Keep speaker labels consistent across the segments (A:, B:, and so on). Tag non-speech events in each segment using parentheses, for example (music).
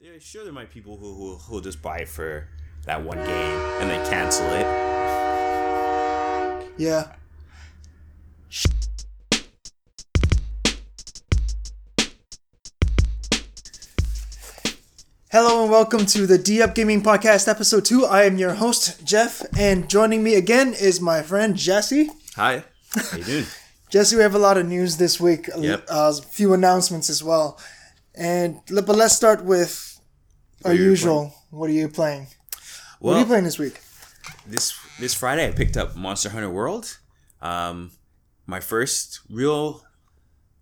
A: Yeah, sure, there might be people who who who'll just buy it for that one game and then cancel it.
B: Yeah. Hello and welcome to the D Up Gaming Podcast, episode two. I am your host, Jeff, and joining me again is my friend Jesse.
A: Hi, (laughs) how you doing?
B: Jesse, we have a lot of news this week, a-
A: Yep.
B: uh, a few announcements as well. And but let's start with our
A: are you
B: usual. What are you playing? what are you playing this week?
A: this this Friday I picked up Monster Hunter World. Um, my first real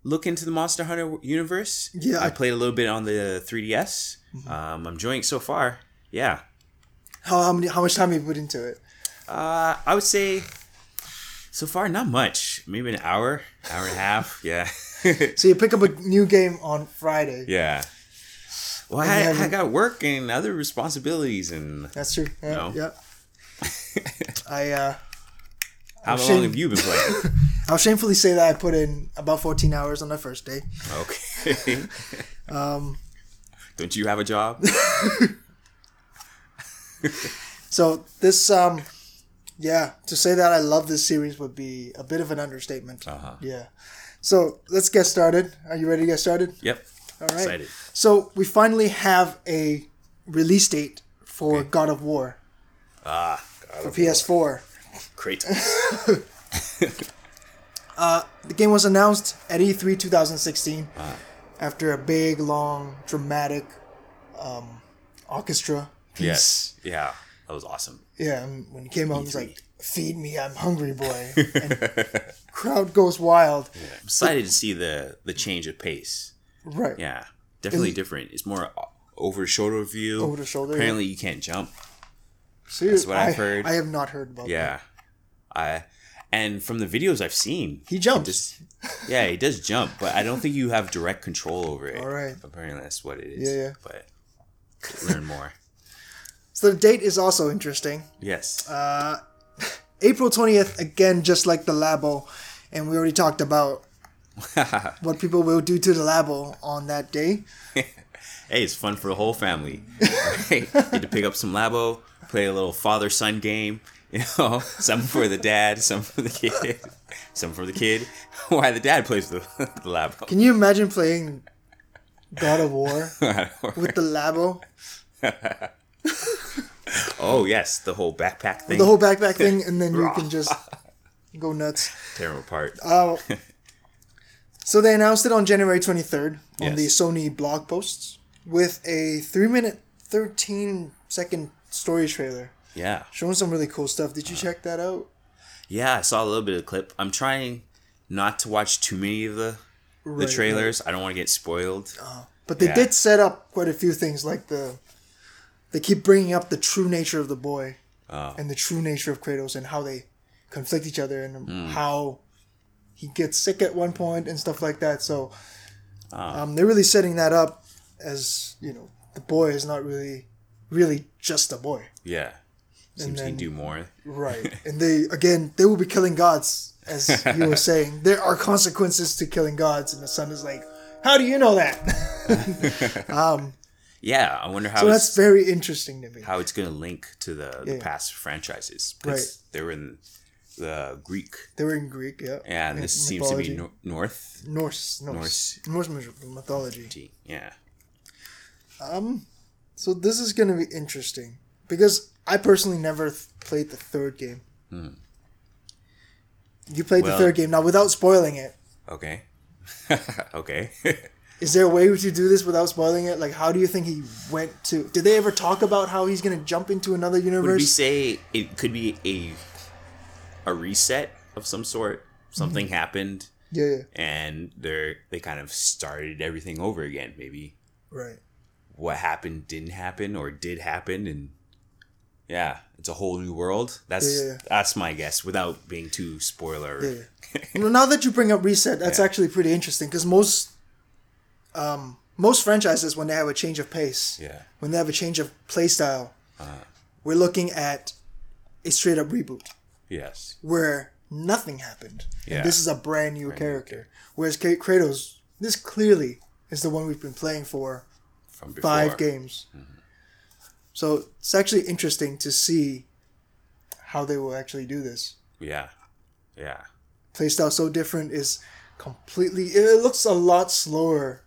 A: look into the Monster Hunter universe.
B: Yeah,
A: I played a little bit on the 3DS. Um, I'm enjoying it so far. Yeah,
B: How, how many? How much time have you put into it?
A: uh, I would say so far not much. Maybe an hour, hour and a half. Yeah, (laughs) (laughs)
B: So you pick up a new game on Friday.
A: yeah. Well, I, I got work and other responsibilities, and
B: That's true. Yeah.
A: No.
B: yeah. (laughs) I uh,
A: how
B: shame-
A: long have you been playing? (laughs)
B: I'll shamefully say that I put in about 14 hours on the first day.
A: Okay.
B: Um,
A: Don't you have a job?
B: so this, um, yeah, to say that I love this series would be a bit of an understatement.
A: Uh-huh.
B: Yeah. So let's get started. Are you ready to get started?
A: Yep.
B: All right.
A: Excited.
B: So we finally have a release date for
A: Okay.
B: God of War
A: Ah,
B: for PS4.
A: Kratos. (laughs) (laughs)
B: The game was announced at E E3 2016
A: Ah.
B: after a big, long, dramatic um, orchestra piece.
A: yes. Yeah. That was awesome.
B: Yeah, and when it came out, he was
A: E3.
B: like, "Feed me, I'm hungry, boy." And (laughs) crowd goes wild.
A: I'm excited to see the the change of pace.
B: Right.
A: Yeah. Definitely
B: Is-
A: different. It's more over shoulder view.
B: Over the shoulder,
A: Apparently, you can't jump.
B: So
A: That's what
B: I,
A: I've heard.
B: I have not heard about.
A: Yeah. I and from the videos I've seen,
B: He jumps.
A: just- yeah, he does jump, but I don't think you have direct control over it.
B: All right.
A: Apparently, that's what it is.
B: Yeah, yeah.
A: But learn more. (laughs)
B: So the date is also interesting.
A: Yes.
B: Uh, April twentieth, again, just like the Labo, and we already talked about (laughs) what people will do to the Labo on that day. (laughs)
A: hey, it's fun for the whole family. Right? (laughs) Get to pick up some Labo, play a little father son game. You know, some for the dad, some for the kid, some for the kid. Why the dad plays the, the Labo?
B: Can you imagine playing God of War with the Labo, (laughs)
A: oh yes, the whole backpack thing.
B: the whole backpack thing, and then you (laughs) can just go nuts.
A: Tear them apart.
B: Uh, so they announced it on January 23rd on the Sony blog posts with a 3 minute 13 second story trailer
A: yeah,
B: showing some really cool stuff. Did you check that out?
A: yeah. I saw a little bit of the clip. I'm trying not to watch too many of the the
B: Right,
A: trailers. I don't want to get spoiled.
B: But they
A: Yeah.
B: did set up quite a few things like the they keep bringing up the true nature of the boy
A: Oh.
B: and the true nature of Kratos and how they conflict each other and
A: Hmm.
B: how he gets sick at one point and stuff like that. So
A: Ah.
B: um, they're really setting that up as you know the boy is not really really just a boy,
A: Yeah, seems he
B: then-
A: can do more.
B: right? (laughs) and they again they will be killing gods as you were (laughs) saying. There are consequences to killing gods, and the son is like, "How do you know that?" (laughs)
A: Yeah, I wonder how
B: so that's very interesting to me.
A: how it's going to link to the, the
B: Yeah.
A: past franchises.
B: Right.
A: Because They were in the Greek,
B: They were in Greek, yeah.
A: and this seems to be nor- North.
B: Norse, Norse, Norse, myth- mythology.
A: Yeah.
B: Um, So this is going to be interesting because I personally never th- played the third game. You played the third game now without spoiling it.
A: Okay. (laughs) okay. (laughs)
B: Is there a way to do this without spoiling it? Like, how do you think he went to? Did they ever talk about how he's going to jump into another
A: Would we say it could be a a reset of some sort? Something
B: Mm-hmm.
A: happened,
B: yeah, yeah,
A: and they're they kind of started everything over again. Maybe
B: right.
A: what happened didn't happen or did happen, and yeah, it's a whole new world. That's
B: Yeah, yeah, yeah.
A: that's my guess, without being too spoiler.
B: Yeah. well, now that you bring up reset, that's actually pretty interesting because most, um, most franchises when they have a change of pace,
A: Yeah.
B: when they have a change of play style,
A: Uh-huh.
B: we're looking at a straight up reboot
A: Yes.
B: where nothing happened.
A: Yeah.
B: And this is a brand new character. Whereas K- Kratos, this clearly is the one we've been playing for five games. So it's actually interesting to see how they will actually do this.
A: Yeah, yeah,
B: Playstyle so different is completely. It looks a lot slower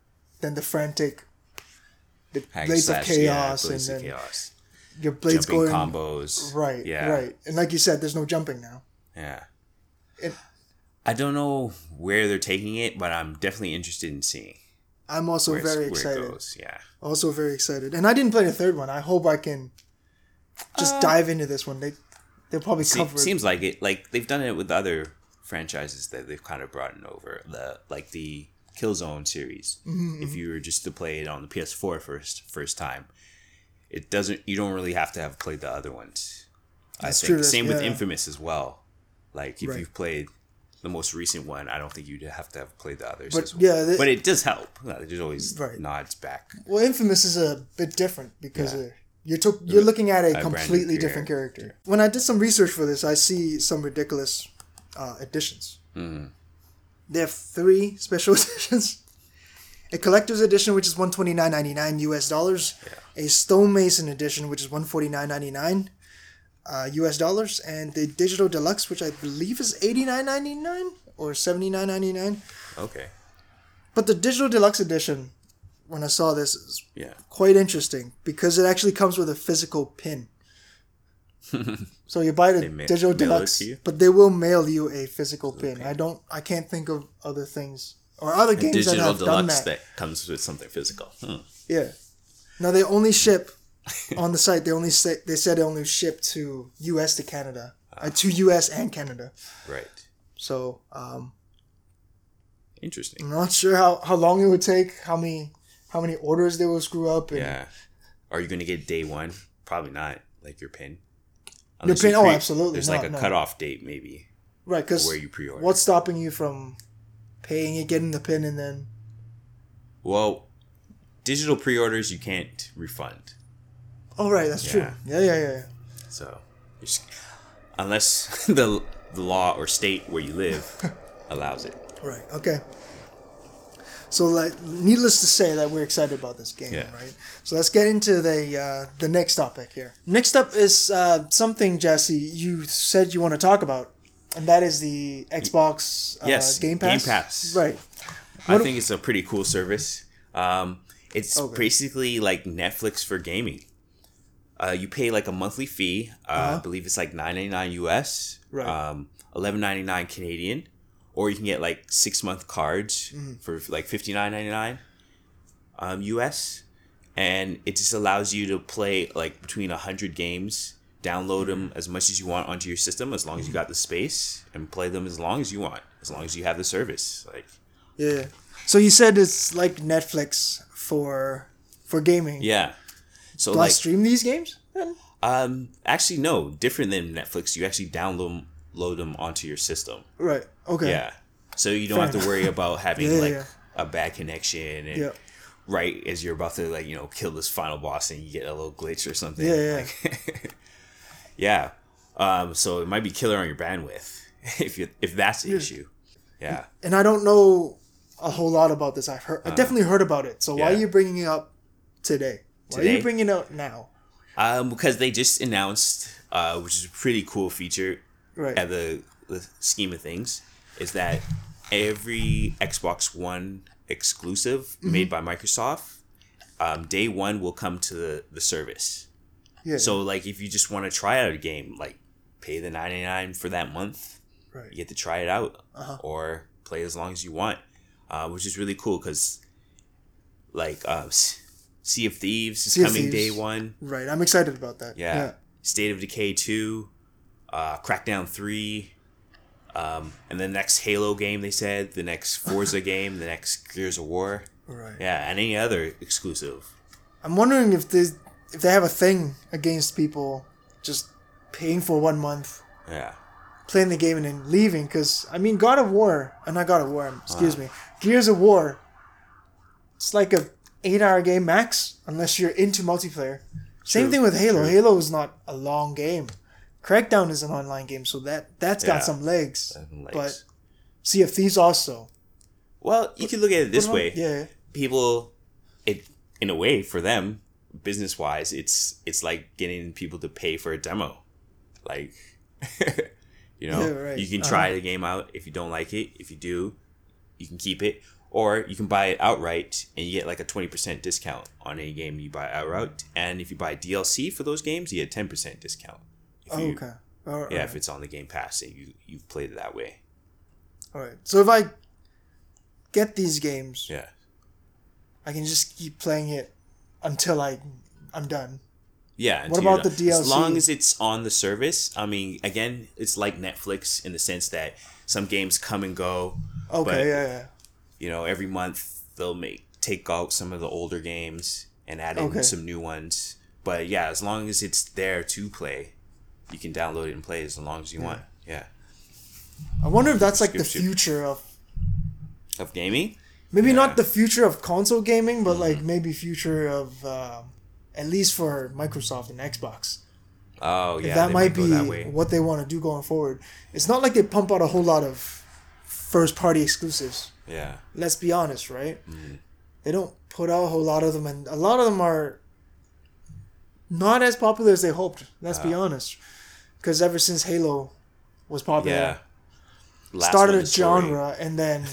B: than the frantic. The
A: Hack
B: blades of
A: slash, yeah,
B: chaos
A: Blades
B: and
A: of
B: then
A: chaos.
B: your blades
A: Jumping
B: going
A: combos.
B: right,
A: Yeah.
B: right, and like you said, there's no jumping now.
A: Yeah.
B: It-
A: I don't know where they're taking it, but I'm definitely interested in seeing
B: I'm also very excited.
A: Yeah.
B: Also very excited, and I didn't play the third one. I hope I can just uh, dive into this one. They they'll probably
A: Se-
B: cover. it.
A: seems like it. Like they've done it with other franchises that they've kind of brought in over the like the Killzone series.
B: Mm-hmm,
A: If you were just to play it on the PS4 first first time, it doesn't. You don't really have to have played the other ones.
B: That's
A: I
B: true,
A: think
B: that's-
A: same with. Infamous as well. Like if
B: Right.
A: you've played the most recent one, I don't think you'd have to have played the others.
B: But,
A: as well.
B: yeah, they-
A: but it does help. There's always
B: Right.
A: nods back.
B: Well, Infamous is a bit different because
A: Yeah.
B: you're to- you're looking at a
A: new
B: completely different character. When I did some research for this, I see some ridiculous uh, editions.
A: Mm-hmm.
B: They have three (laughs) special editions: a collector's edition, which is one twenty nine ninety nine U.S. dollars; a stonemason edition, which is one forty nine ninety nine uh, U.S. dollars, and the digital deluxe, which I believe is eighty nine ninety nine or seventy nine ninety nine.
A: Okay.
B: But the digital deluxe edition, when I saw this, is
A: Yeah.
B: quite interesting because it actually comes with a physical pin. (laughs) so you buy the
A: ma-
B: digital deluxe, but they will mail you a physical pin. I don't, I can't think of other things or other games that
A: Digital
B: have done that.
A: that. comes with something physical. Hmm.
B: Yeah. Now they only ship (laughs) on the site. They only say they said they only ship to U.S. to Canada, uh, to U.S. and Canada.
A: Right.
B: So um,
A: Interesting.
B: I'm not sure how, how long it would take, how many how many orders they will screw up, and
A: Yeah. Are you gonna get day one? Probably not. Like your pin. Unless you
B: pin- oh, absolutely
A: There's
B: not,
A: like a
B: no.
A: cutoff date, maybe.
B: right because
A: Where you pre-order.
B: what's stopping you from paying it, getting the pin, and then
A: Well, digital pre-orders you can't refund.
B: oh right, that's
A: Yeah.
B: true. Yeah, yeah, yeah. yeah.
A: So, just, unless (laughs) the the law or state where you live (laughs) allows it.
B: Right. Okay. So, like, needless to say, that we're excited about this game,
A: Yeah.
B: right? So let's get into the uh, the next topic here. Next up is uh, something Jesse you said you want to talk about, and that is the Xbox uh,
A: Yes,
B: Game Pass.
A: Game
B: Pass. Right.
A: I
B: What-
A: think it's a pretty cool service. Um, it's
B: Okay.
A: basically like Netflix for gaming. Uh, you pay like a monthly fee. Uh, I believe it's like nine ninety nine US.
B: Uh-huh. Right.
A: Um, eleven ninety nine Canadian, or you can get like six month cards
B: Mm-hmm.
A: for like fifty nine ninety nine, um, US, and it just allows you to play like between hundred games. Download them as much as you want onto your system, as long as you got the space, and play them as long as you want, as long as you have the service. Like
B: Yeah. So you said it's like Netflix for for gaming.
A: Yeah. So
B: Do I
A: like,
B: stream these games? Then?
A: um, actually no, different than Netflix. You actually download load them onto your system.
B: Right. Okay.
A: Yeah. So you don't
B: Fair
A: have to
B: enough.
A: worry about (laughs) having
B: Yeah,
A: like
B: yeah.
A: a bad connection and
B: Yeah.
A: right as you're about to like you know kill this final boss and you get a little glitch or something.
B: Yeah, yeah.
A: Like, (laughs) yeah. Um, so it might be killer on your bandwidth (laughs) if you if that's the issue. Yeah.
B: and I don't know a whole lot about this. I've heard, I definitely heard about it. So why are
A: Uh-huh.
B: you bringing it up today? Why are you bringing it up now?
A: Um, because they just announced, uh, which is a pretty cool feature
B: Right.
A: at the, the scheme of things, is that every Xbox One exclusive
B: Mm-hmm.
A: made by Microsoft, um, day one will come to the, the service.
B: Yeah.
A: So, like, if you just want to try out a game, like, pay the ninety nine for that month,
B: right.
A: you get to try it out,
B: Uh-huh.
A: or play as long as you want, uh, which is really cool because, like, uh, S- Sea of Thieves is
B: Sea
A: coming day one.
B: Right. I'm excited about that.
A: Yeah. State of Decay 2, uh, Crackdown 3, um, and the next Halo game, they said, the next (laughs) Forza game, the next Gears of War.
B: Right.
A: Yeah, and any other exclusive.
B: I'm wondering if they if they have a thing against people just paying for one month,
A: Yeah.
B: playing the game, and then leaving. Because I mean, God of War, uh, not God of War. Excuse me, Gears of War. It's like a eight hour game max, unless you're into multiplayer. Same
A: True,
B: thing with Halo.
A: true.
B: Halo is not a long game. Crackdown is an online game, so that that's got
A: Yeah.
B: some legs.
A: Legs.
B: But Sea of Thieves also.
A: well, you can look at it this way.
B: Yeah.
A: People, it in a way, for them, business wise, it's it's like getting people to pay for a demo. Like, (laughs) you know,
B: Yeah, right.
A: you can
B: Uh-huh.
A: try the game out. If you don't like it, if you do, you can keep it, or you can buy it outright and you get like a twenty percent discount on any game you buy outright. And if you buy DLC for those games, you get ten percent discount. If
B: Oh,
A: you,
B: okay. All right.
A: Yeah, if it's on the Game Pass and you you've played it that way.
B: All right. So if I get these games,
A: Yeah.
B: I can just keep playing it until I I'm done.
A: Yeah.
B: What about the
A: done. As long as it's on the service, I mean, again, it's like Netflix in the sense that some games come and go.
B: Okay.
A: But-
B: yeah. Yeah.
A: You know, every month they'll make take out some of the older games and add in
B: Okay.
A: some new ones. But yeah, as long as it's there to play, you can download it and play as long as you want. Yeah.
B: I wonder if that's like the
A: Subscription.
B: future of
A: Of gaming?
B: maybe
A: Yeah. Mm-hmm.
B: not the future of console gaming, but like maybe future of um, at least for Microsoft and Xbox.
A: Oh yeah.
B: that
A: they
B: might be
A: that way.
B: what they want to do going forward. It's not like they pump out a whole lot of first party exclusives.
A: Yeah.
B: Let's be honest, right?
A: Mm-hmm.
B: They don't put out a whole lot of them, and a lot of them are not as popular as they hoped. Let's be honest, because ever since Halo was popular,
A: Yeah. Last
B: started a
A: is story.
B: genre, and then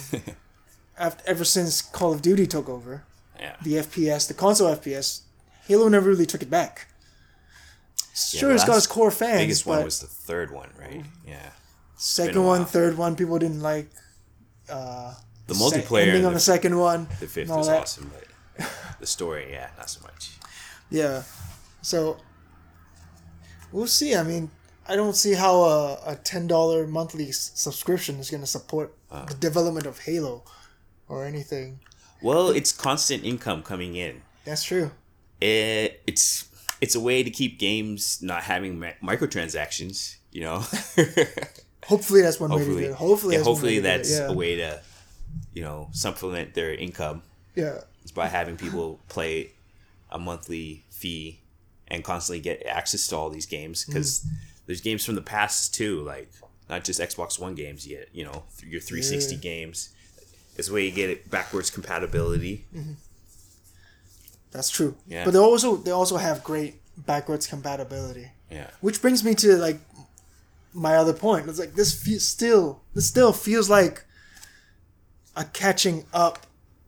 B: (laughs) after, ever since Call of Duty took over
A: Yeah.
B: the FPS, the console FPS, Halo never really took it back. Sure,
A: the
B: it's got its core fans,
A: Biggest
B: but
A: one was the third one, right? Yeah.
B: second one, third one, people didn't like. Uh,
A: The multiplayer
B: ending
A: in
B: on
A: the,
B: the second one.
A: the fifth was
B: that.
A: awesome, but the story, yeah, not so much. (laughs)
B: Yeah. So we'll see. I mean, I don't see how a, a ten dollar monthly s- subscription is going to support
A: Uh.
B: the development of Halo or anything.
A: Well, it's constant income coming in.
B: That's true.
A: It, it's it's a way to keep games not having mi- microtransactions. You know, (laughs)
B: Hopefully, that's one way to do
A: hopefully,
B: it. Hopefully,
A: yeah,
B: that's,
A: hopefully that's
B: yeah.
A: a way to, you know, supplement their income
B: Yeah.
A: is by having people play a monthly fee and constantly get access to all these games because
B: Mm.
A: There's games from the past too, like not just Xbox One games. yet. you know your 360
B: Yeah.
A: games. It's where you get it backwards compatibility.
B: That's true.
A: Yeah.
B: But they also they also have great backwards compatibility.
A: Yeah,
B: Which brings me to like my other point. It's like this fe- still this still feels like a catching up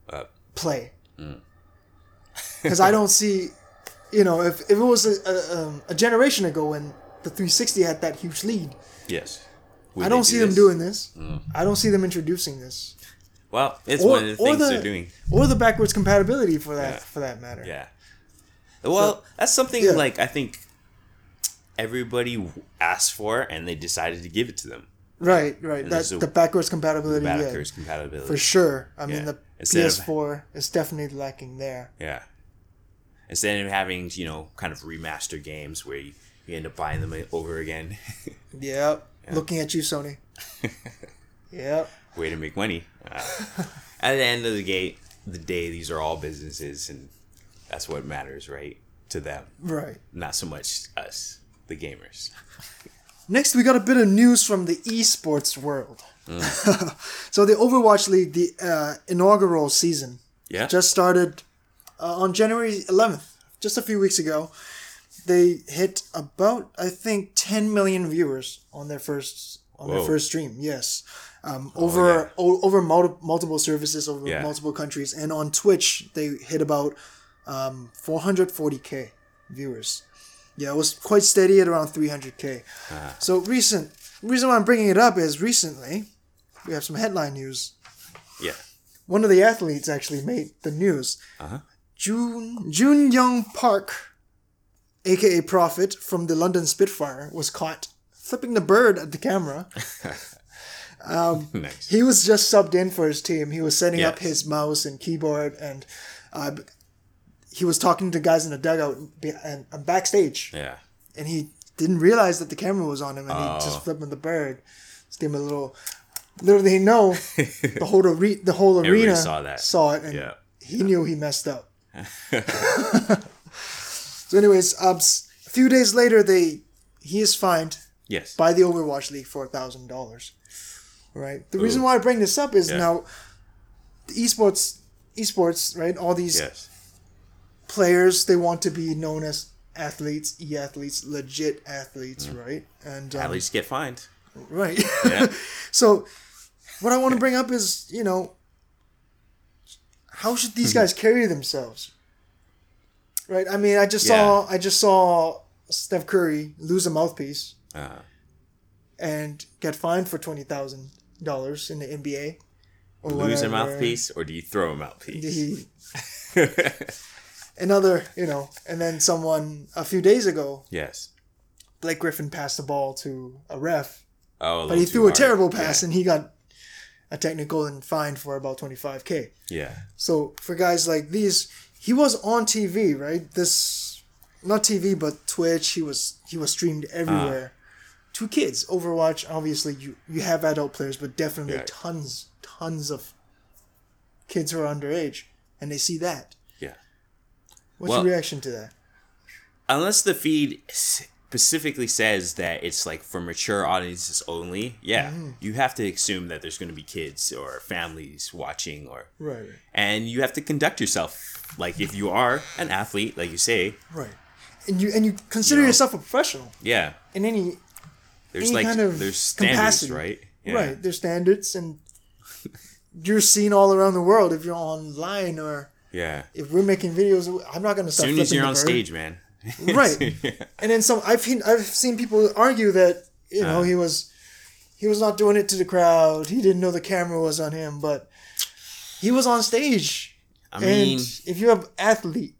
A: uh,
B: play.
A: Mm. (laughs)
B: Because I don't see, you know, if, if it was a, a, um, a generation ago when the 360 had that huge lead,
A: yes. Would
B: I don't
A: do
B: see them doing this.
A: Mm.
B: I don't see them introducing this,
A: Well, it's
B: Or-
A: one of the things
B: the-
A: they're doing.
B: or the backwards compatibility for that
A: Yeah.
B: for that matter.
A: Yeah. Well, that's something
B: yeah.
A: like I think everybody asked for, and they decided to give it to them.
B: Right, right.
A: That's
B: the backwards compatibility, yeah,
A: Backwards compatibility.
B: for sure. I mean, the
A: Instead of-
B: PS4 is definitely lacking there.
A: Yeah. Instead of having, you know, kind of remaster games where you, you end up buying them over again. (laughs)
B: Yep. Looking at you, Sony. (laughs) yep.
A: Way to make money. Uh, at the end of the gate, the day, these are all businesses, and that's what matters, right? To them,
B: Right.
A: not so much us, the gamers. (laughs)
B: Next, we got a bit of news from the esports world.
A: Mm.
B: so, the Overwatch League, the uh, inaugural season,
A: Yeah.
B: just started uh, on January 11th, just a few weeks ago. They hit about, I think, 10 million viewers on their first on their
A: Whoa. Oh,
B: first stream. Yes, um, over o- over multi- multiple services, over
A: Yeah.
B: multiple countries, and on Twitch they hit about um, 440k viewers. Yeah, it was quite steady at around 300k.
A: Uh-huh.
B: So recent reason why I'm bringing it up is recently we have some headline news.
A: yeah.
B: One of the athletes actually made the news.
A: Uh-huh.
B: Jun Jun Young Park, aka Prophet from the London Spitfire, was caught flipping the bird at the camera. (laughs)
A: nice.
B: He was just subbed in for his team. He was setting up his mouse and keyboard, and uh, he was talking to guys in the dugout and, and backstage.
A: Yeah.
B: And he didn't realize that the camera was on him, and he
A: Oh.
B: just flipping the bird. Just gave him a little. Little did he know, (laughs) the whole are- the whole
A: Everybody
B: arena
A: saw that.
B: saw it, and
A: Yeah.
B: he knew he messed up. (laughs) so, anyways, um, a few days later, they he is fined
A: Yes.
B: by the Overwatch League for thousand dollars. Right. The reason why I bring this up is
A: Yeah.
B: now, the esports, esports, right? All these
A: Yes.
B: players they want to be known as athletes, e athletes, legit athletes, right? And um,
A: At least get fined.
B: right.
A: Yeah. (laughs)
B: so, what I want to bring up is, you know, how should these guys (laughs) carry themselves? Right. I mean, I just saw I just saw Steph Curry lose a mouthpiece
A: Uh,
B: and get fined for twenty thousand dollars in the NBA. Or
A: lose a mouthpiece or do you throw a mouthpiece?
B: He, (laughs) another, you know, and then someone a few days ago,
A: yes.
B: Blake Griffin passed the ball to a ref,
A: Oh,
B: but he threw a terrible pass and he got a technical and fined for about twenty five k.
A: Yeah.
B: So for guys like these, he was on TV, right? This not TV but Twitch. He was he was streamed everywhere. to kids, Overwatch. Obviously, you you have adult players, but definitely
A: Yeah.
B: tons tons of kids who are underage, and they see that.
A: Yeah.
B: What's
A: Well-
B: your reaction to that?
A: Unless the feed specifically says that it's like for mature audiences only, yeah,
B: Mm-hmm.
A: you have to assume that there's going to be kids or families watching or
B: Right,
A: and you have to conduct yourself like if you are an athlete like you say
B: right. And you and you consider
A: You know?
B: yourself a professional
A: yeah
B: in any
A: there's
B: Any
A: like
B: kind of
A: there's standards
B: capacity.
A: right yeah.
B: right. There's standards, and you're seen all around the world if you're online or
A: yeah
B: if we're making videos. I'm not gonna
A: stop.
B: as
A: soon as you're on
B: bird.
A: stage man (laughs)
B: right. (laughs) And then some i've seen i've seen people argue that you know
A: Uh.
B: he was he was not doing it to the crowd. He didn't know the camera was on him but he was on stage.
A: I
B: and
A: mean
B: if you're an athlete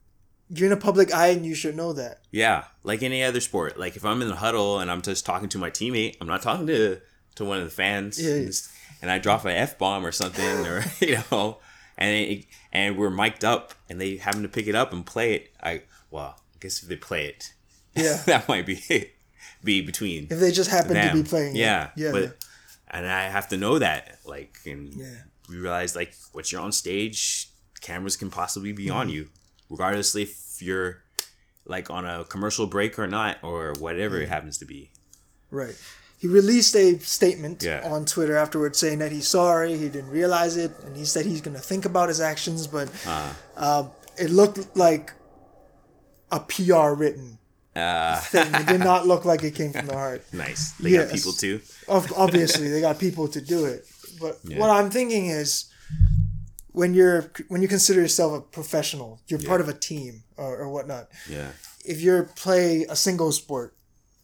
B: you're in a public eye and you should know that.
A: Yeah like any other sport. Like if i'm in the huddle and i'm just talking to my teammate i'm not talking to to one of the fans.
B: Yeah.
A: and, and i drop an f-bomb or something or (laughs) you know and it, and we're mic'd up and they happen to pick it up and play it. I well guess if they play it
B: yeah (laughs)
A: that might be be between
B: if they just happen
A: them.
B: to be playing it.
A: yeah
B: yeah
A: but and i have to know that like and
B: Yeah.
A: we realize like once you're on stage cameras can possibly be
B: Mm-hmm.
A: on you regardless if you're like on a commercial break or not or whatever it happens to be
B: right he released a statement
A: Yeah.
B: on Twitter afterwards saying that he's sorry, he didn't realize it, and he said he's going to think about his actions. But
A: Uh.
B: um, it looked like a PR written
A: uh
B: thing. It did not look like it came from the heart. (laughs)
A: nice they got people too
B: Obviously, they got people to do it. But
A: Yeah.
B: what I'm thinking is, when you're when you consider yourself a professional, you're part of a team or, or whatnot.
A: yeah
B: If you're play a single sport,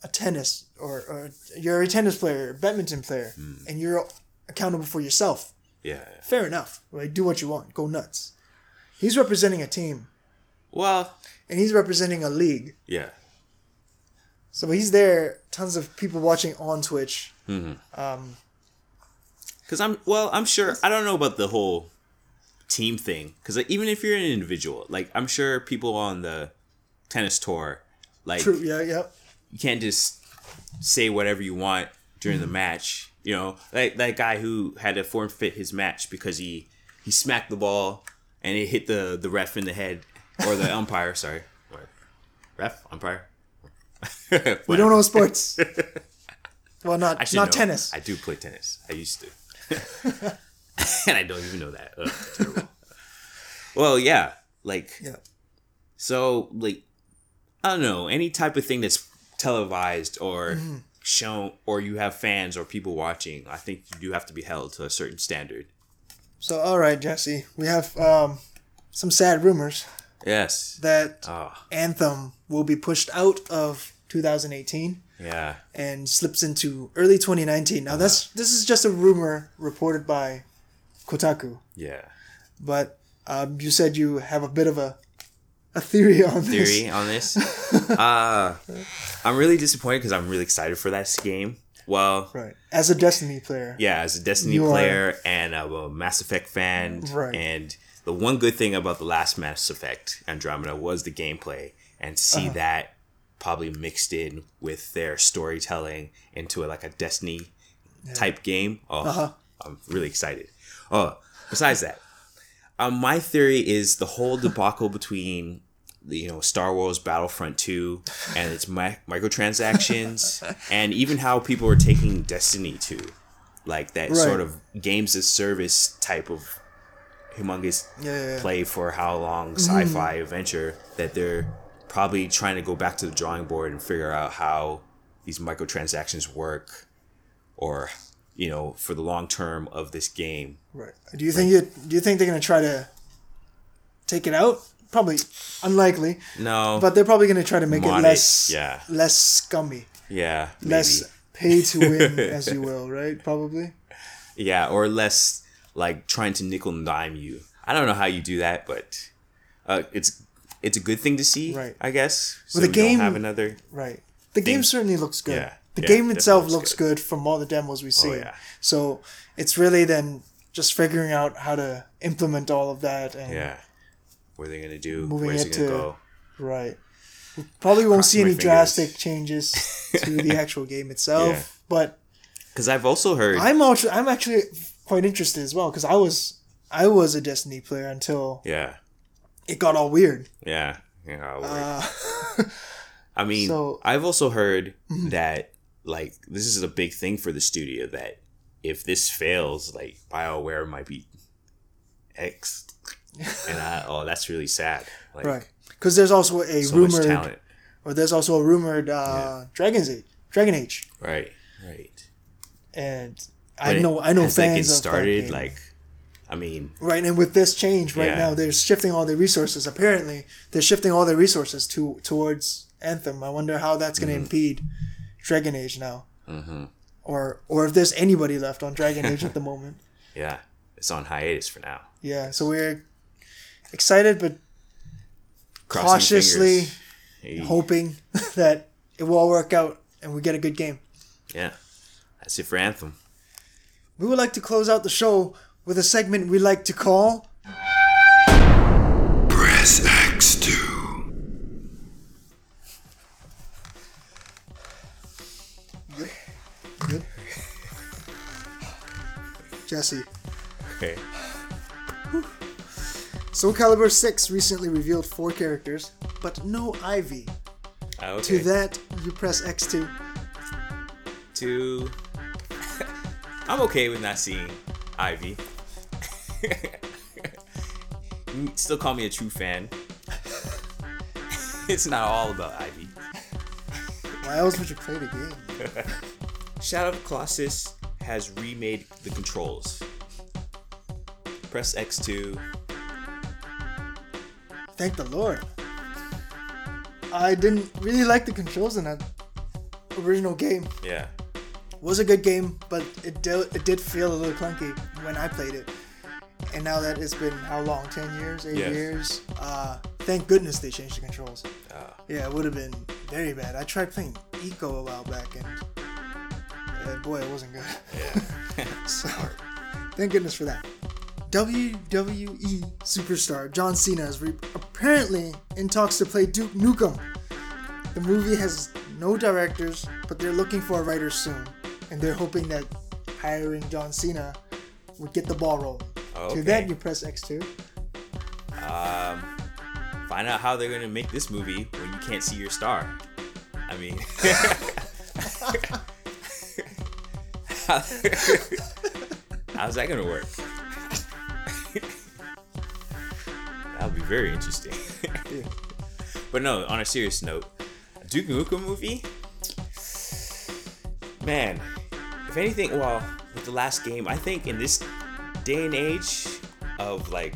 B: a tennis, or, or you're a tennis player, a badminton player,
A: Hmm.
B: and you're accountable for yourself,
A: yeah
B: fair enough. Right? Do what you want. Go nuts. He's representing a team,
A: well
B: and he's representing a league.
A: yeah
B: So he's there. Tons of people watching on Twitch. Um,
A: Because I'm well, I'm sure I don't know about the whole team thing. Because like, even if you're an individual, like I'm sure people on the tennis tour, like
B: true. Yeah. Yeah.
A: you can't just say whatever you want during the match. You know, like that guy who had to forfeit his match because he he smacked the ball and it hit the the ref in the head or the umpire. Sorry, What? ref umpire. (laughs)
B: We don't know sports. well, not
A: I
B: not
A: know.
B: tennis.
A: I do play tennis. I used to. (laughs) and I don't even know that. Ugh, terrible. well, yeah. Like,
B: Yeah.
A: so, like, I don't know. Any type of thing that's televised or
B: Mm-hmm.
A: shown, or you have fans or people watching, I think you do have to be held to a certain standard.
B: So, all right, Jesse, we have um, some sad rumors
A: Yes.
B: that
A: Oh,
B: Anthem will be pushed out of 2018
A: yeah.
B: and slips into early 2019.
A: Uh-huh.
B: Now, that's this is just a rumor reported by Kotaku,
A: Yeah.
B: but um, you said you have a bit of a a theory on this.
A: Theory on this. (laughs) uh, I'm really disappointed because I'm really excited for that game. Well,
B: Right. As a Destiny player.
A: yeah, as a Destiny
B: You are-
A: player and I'm a Mass Effect fan,
B: Right.
A: and the one good thing about the last Mass Effect Andromeda was the gameplay, and to
B: Uh-huh.
A: see that probably mixed in with their storytelling into a, like a Destiny type game. Oh,
B: Uh-huh.
A: I'm really excited. Oh, besides that, um, my theory is the whole debacle (laughs) between you know Star Wars Battlefront 2 and its mi- microtransactions (laughs) and even how people are taking Destiny 2 like that
B: Right.
A: sort of games as service type of humongous
B: Yeah, yeah,
A: play for how long mm-hmm. sci-fi adventure that they're probably trying to go back to the drawing board and figure out how these microtransactions work or you know for the long term of this game
B: Right. Do you think it? Do you think they're gonna try to take it out? Probably unlikely,
A: no
B: but they're probably gonna try to make it
A: it,
B: less,
A: yeah.
B: less scummy,
A: yeah maybe.
B: less pay to win, as (laughs) you will. Right? Probably.
A: yeah or less like trying to nickel and dime you i don't know how you do that but uh, it's it's a good thing to see
B: Right.
A: i guess so
B: Well, the game-
A: have another
B: Right. The game certainly looks good.
A: Yeah.
B: The
A: Yeah,
B: game itself
A: looks
B: looks good. from all the demos we see.
A: yeah.
B: So it's really then just figuring out how to implement all of that and
A: yeah what are they gonna do
B: Moving
A: where's
B: it
A: gonna go
B: right. We probably won't see
A: Crossing
B: any drastic changes to the (laughs) actual game itself,
A: Yeah.
B: but
A: because i've also heard
B: I'm actually I'm actually quite interested as well because I was I was a Destiny player until
A: yeah
B: it got all weird.
A: yeah yeah I'll.
B: Uh, (laughs)
A: I mean,
B: So- Mm-hmm.
A: I've also heard that like this is a big thing for the studio that if this fails, like BioWare might be X, (laughs) and I, oh, that's really sad. Like,
B: right. Because there's also a
A: so
B: rumored,
A: talent.
B: or there's also a rumored uh, Dragon's Age, Dragon Age,
A: Right, right.
B: and I know I know
A: that
B: fans
A: get
B: of that
A: started. Like, I mean,
B: Right, and with this change right
A: Yeah.
B: now, they're shifting all their resources. Apparently, they're shifting all their resources to towards Anthem. I wonder how that's going to
A: Mm-hmm.
B: impede Dragon Age now, or or if there's anybody left on Dragon Age at the moment. (laughs)
A: yeah, it's on hiatus for now.
B: Yeah, so we're excited but
A: Crossing
B: cautiously.
A: Hey,
B: hoping (laughs) that it will all work out and we get a good game.
A: yeah, that's it for Anthem.
B: We would like to close out the show with a segment we like to call
C: Press X2.
B: Good. (laughs) Jesse.
A: Okay.
B: Soul Calibur 6 recently revealed four characters, but no Ivy.
A: Ah,
B: To that, you press X2.
A: to I'm okay with not seeing Ivy. (laughs) Still call me a true fan. (laughs) it's not all about Ivy.
B: Why else would you play the game? (laughs)
A: Shadow of Colossus has remade the controls. Press X2.
B: Thank the Lord. I didn't really like the controls in that original game.
A: Yeah.
B: Was a good game, but it did, it did feel a little clunky when I played it. And now that it's been how long? Ten years, eight
A: Yes.
B: years. Uh, thank goodness they changed the controls.
A: Uh,
B: Yeah, it would have been very bad. I tried playing Ico a while back, and uh, boy, it wasn't good.
A: yeah. (laughs) (laughs)
B: So, thank goodness for that. WWE superstar John Cena is re- apparently in talks to play Duke Nukem. The movie has no directors, but they're looking for a writer soon, and they're hoping that hiring John Cena would get the ball rolling.
A: Okay.
B: To that, you press X2.
A: Um, find out how they're gonna make this movie when you can't see your star. I mean, (laughs) how's that gonna work? (laughs) that would be very interesting.
B: Yeah.
A: But no, on a serious note, a Duke Nukem movie. Man, if anything, well, with the last game, I think in this day and age of like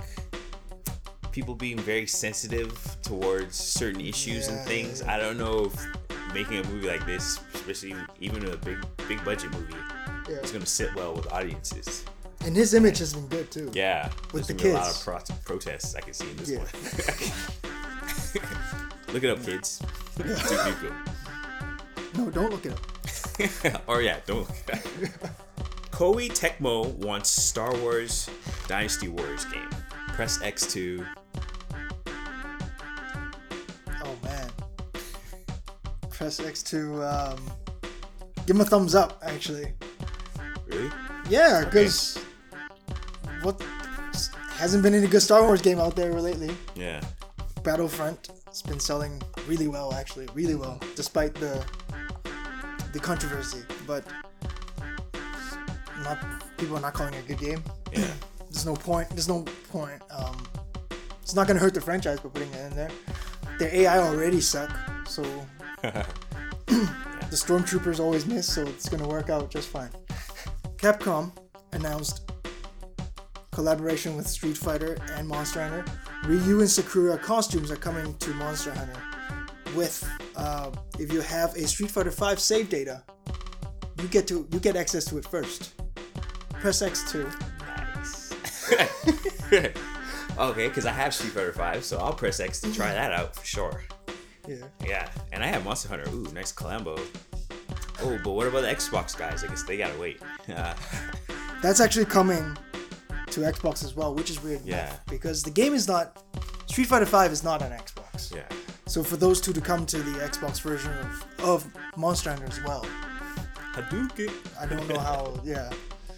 A: people being very sensitive towards certain issues and things. I don't know if making a movie like this, especially even a big big budget movie,
B: Yeah.
A: is gonna sit well with audiences.
B: And his image has been good too.
A: Yeah,
B: With
A: there's
B: the
A: be a lot of pro- protests I can see in this
B: Yeah.
A: one. (laughs) Look it up, kids.
B: No, don't look it up. (laughs)
A: or yeah, don't look at that. Koei Tecmo wants Star Wars Dynasty Warriors game. Press X2.
B: Oh man. Press X2. Um, give him a thumbs up, actually.
A: Really?
B: Yeah, because what hasn't been any good Star Wars game out there lately.
A: Yeah.
B: Battlefront has been selling really well, actually, really well, despite the the controversy. But not people are not calling it a good game.
A: Yeah. (clears throat)
B: there's no point. There's no point. Um, it's not gonna hurt the franchise by putting it in there. Their AI already suck, so (laughs) (clears throat) the stormtroopers always miss, so it's gonna work out just fine. Capcom announced collaboration with Street Fighter and Monster Hunter. Ryu and Sakura costumes are coming to Monster Hunter. With uh, if you have a Street Fighter 5 save data, you get to you get access to it first. Press X2.
A: Nice. (laughs) okay, because I have Street Fighter 5, so I'll press X to try that out for sure.
B: Yeah.
A: Yeah, and I have Monster Hunter. Ooh, nice Colombo. Oh, but what about the Xbox guys? I guess they gotta wait. Uh, (laughs)
B: That's actually coming to Xbox as well, which is weird. enough,
A: Yeah.
B: Because the game is not Street Fighter 5 is not on Xbox.
A: yeah.
B: So for those two to come to the Xbox version of, of Monster Hunter as well,
A: Hadouken.
B: I don't know how. Yeah,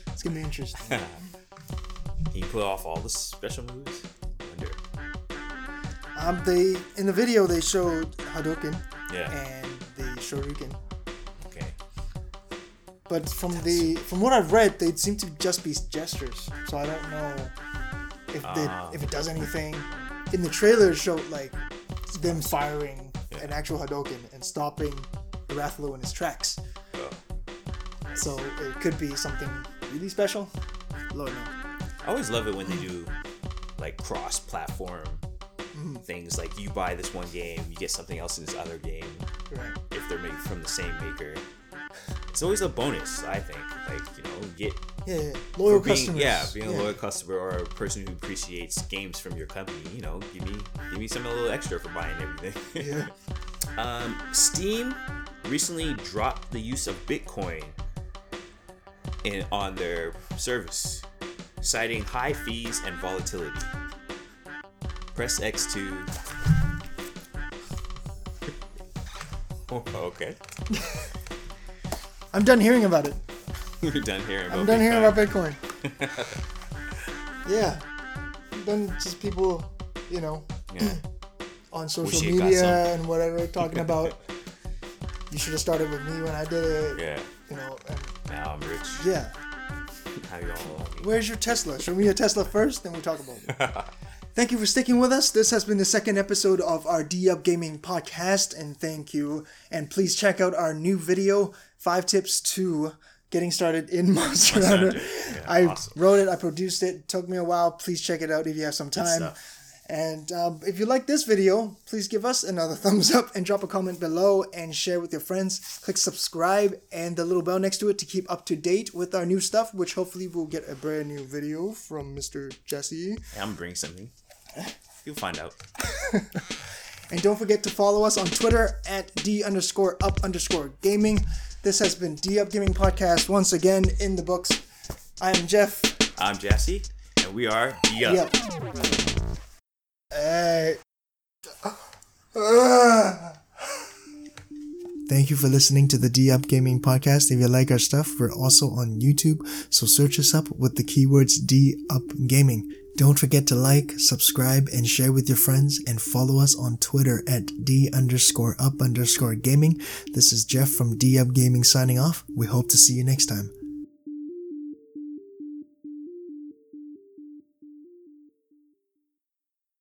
B: it's gonna be interesting. (laughs)
A: Can you pull off all the special moves? I wonder.
B: Um, they in the video they showed Hadouken
A: Yeah.
B: and the Shoryuken,
A: Okay.
B: but from the from what I've read, they seem to just be gestures. So I don't know if they,
A: Ah.
B: if it does anything. In the trailer, it showed like them firing an actual Hadouken and stopping Rathalos in his tracks.
A: Oh.
B: So it could be something really special. Lord no.
A: I always love it when they do like cross-platform mm-hmm. things. Like you buy this one game, you get something else in this other game.
B: Right.
A: If they're made from the same maker, it's always a bonus. I think. Like you know, get
B: Yeah, yeah. loyal
A: being,
B: customers.
A: yeah, being a loyal customer or a person who appreciates games from your company. You know, give me give me something a little extra for buying everything.
B: Yeah. (laughs)
A: Um, Steam recently dropped the use of Bitcoin in on their service, citing high fees and volatility. Press X to. (laughs) Oh, okay. (laughs)
B: I'm done hearing about it. (laughs)
A: We're done hearing about.
B: I'm done hearing
A: Bitcoin.
B: about Bitcoin. (laughs) yeah. I'm done just people, you know,
A: Yeah. (clears throat)
B: on social
A: Wish you got
B: media and whatever talking (laughs) about you should have started with me when I did it.
A: Yeah.
B: You know,
A: Now I'm rich.
B: yeah.
A: How you all?
B: Where's your Tesla? Show me your Tesla first, then we talk about it. Thank you for sticking with us. This has been the second episode of our D Up Gaming podcast, and thank you. And please check out our new video, Five Tips to Getting Started in (laughs) Monster Hunter.
A: Hunter. Yeah,
B: I
A: awesome.
B: wrote it, I produced it. it, took me a while. Please check it out if you have some time. And um, if you like this video, please give us another (laughs) thumbs up and drop a comment below and share with your friends. Click subscribe and the little bell next to it to keep up to date with our new stuff, which hopefully we'll get a brand new video from Mr. Jesse.
A: I'm gonna bring something. You'll find out. (laughs)
B: And don't forget to follow us on Twitter at D underscore up underscore gaming. This has been D Up Gaming Podcast once again in the books. I am Jeff.
A: I'm Jesse, and we are D Up.
B: Yep. Hey. (sighs) Thank you for listening to the D Up Gaming Podcast. If you like our stuff, we're also on YouTube, so search us up with the keywords D Up Gaming. Don't forget to like, subscribe, and share with your friends, and follow us on Twitter at D underscore up underscore gaming. This is Jeff from D Up Gaming signing off. We hope to see you next time.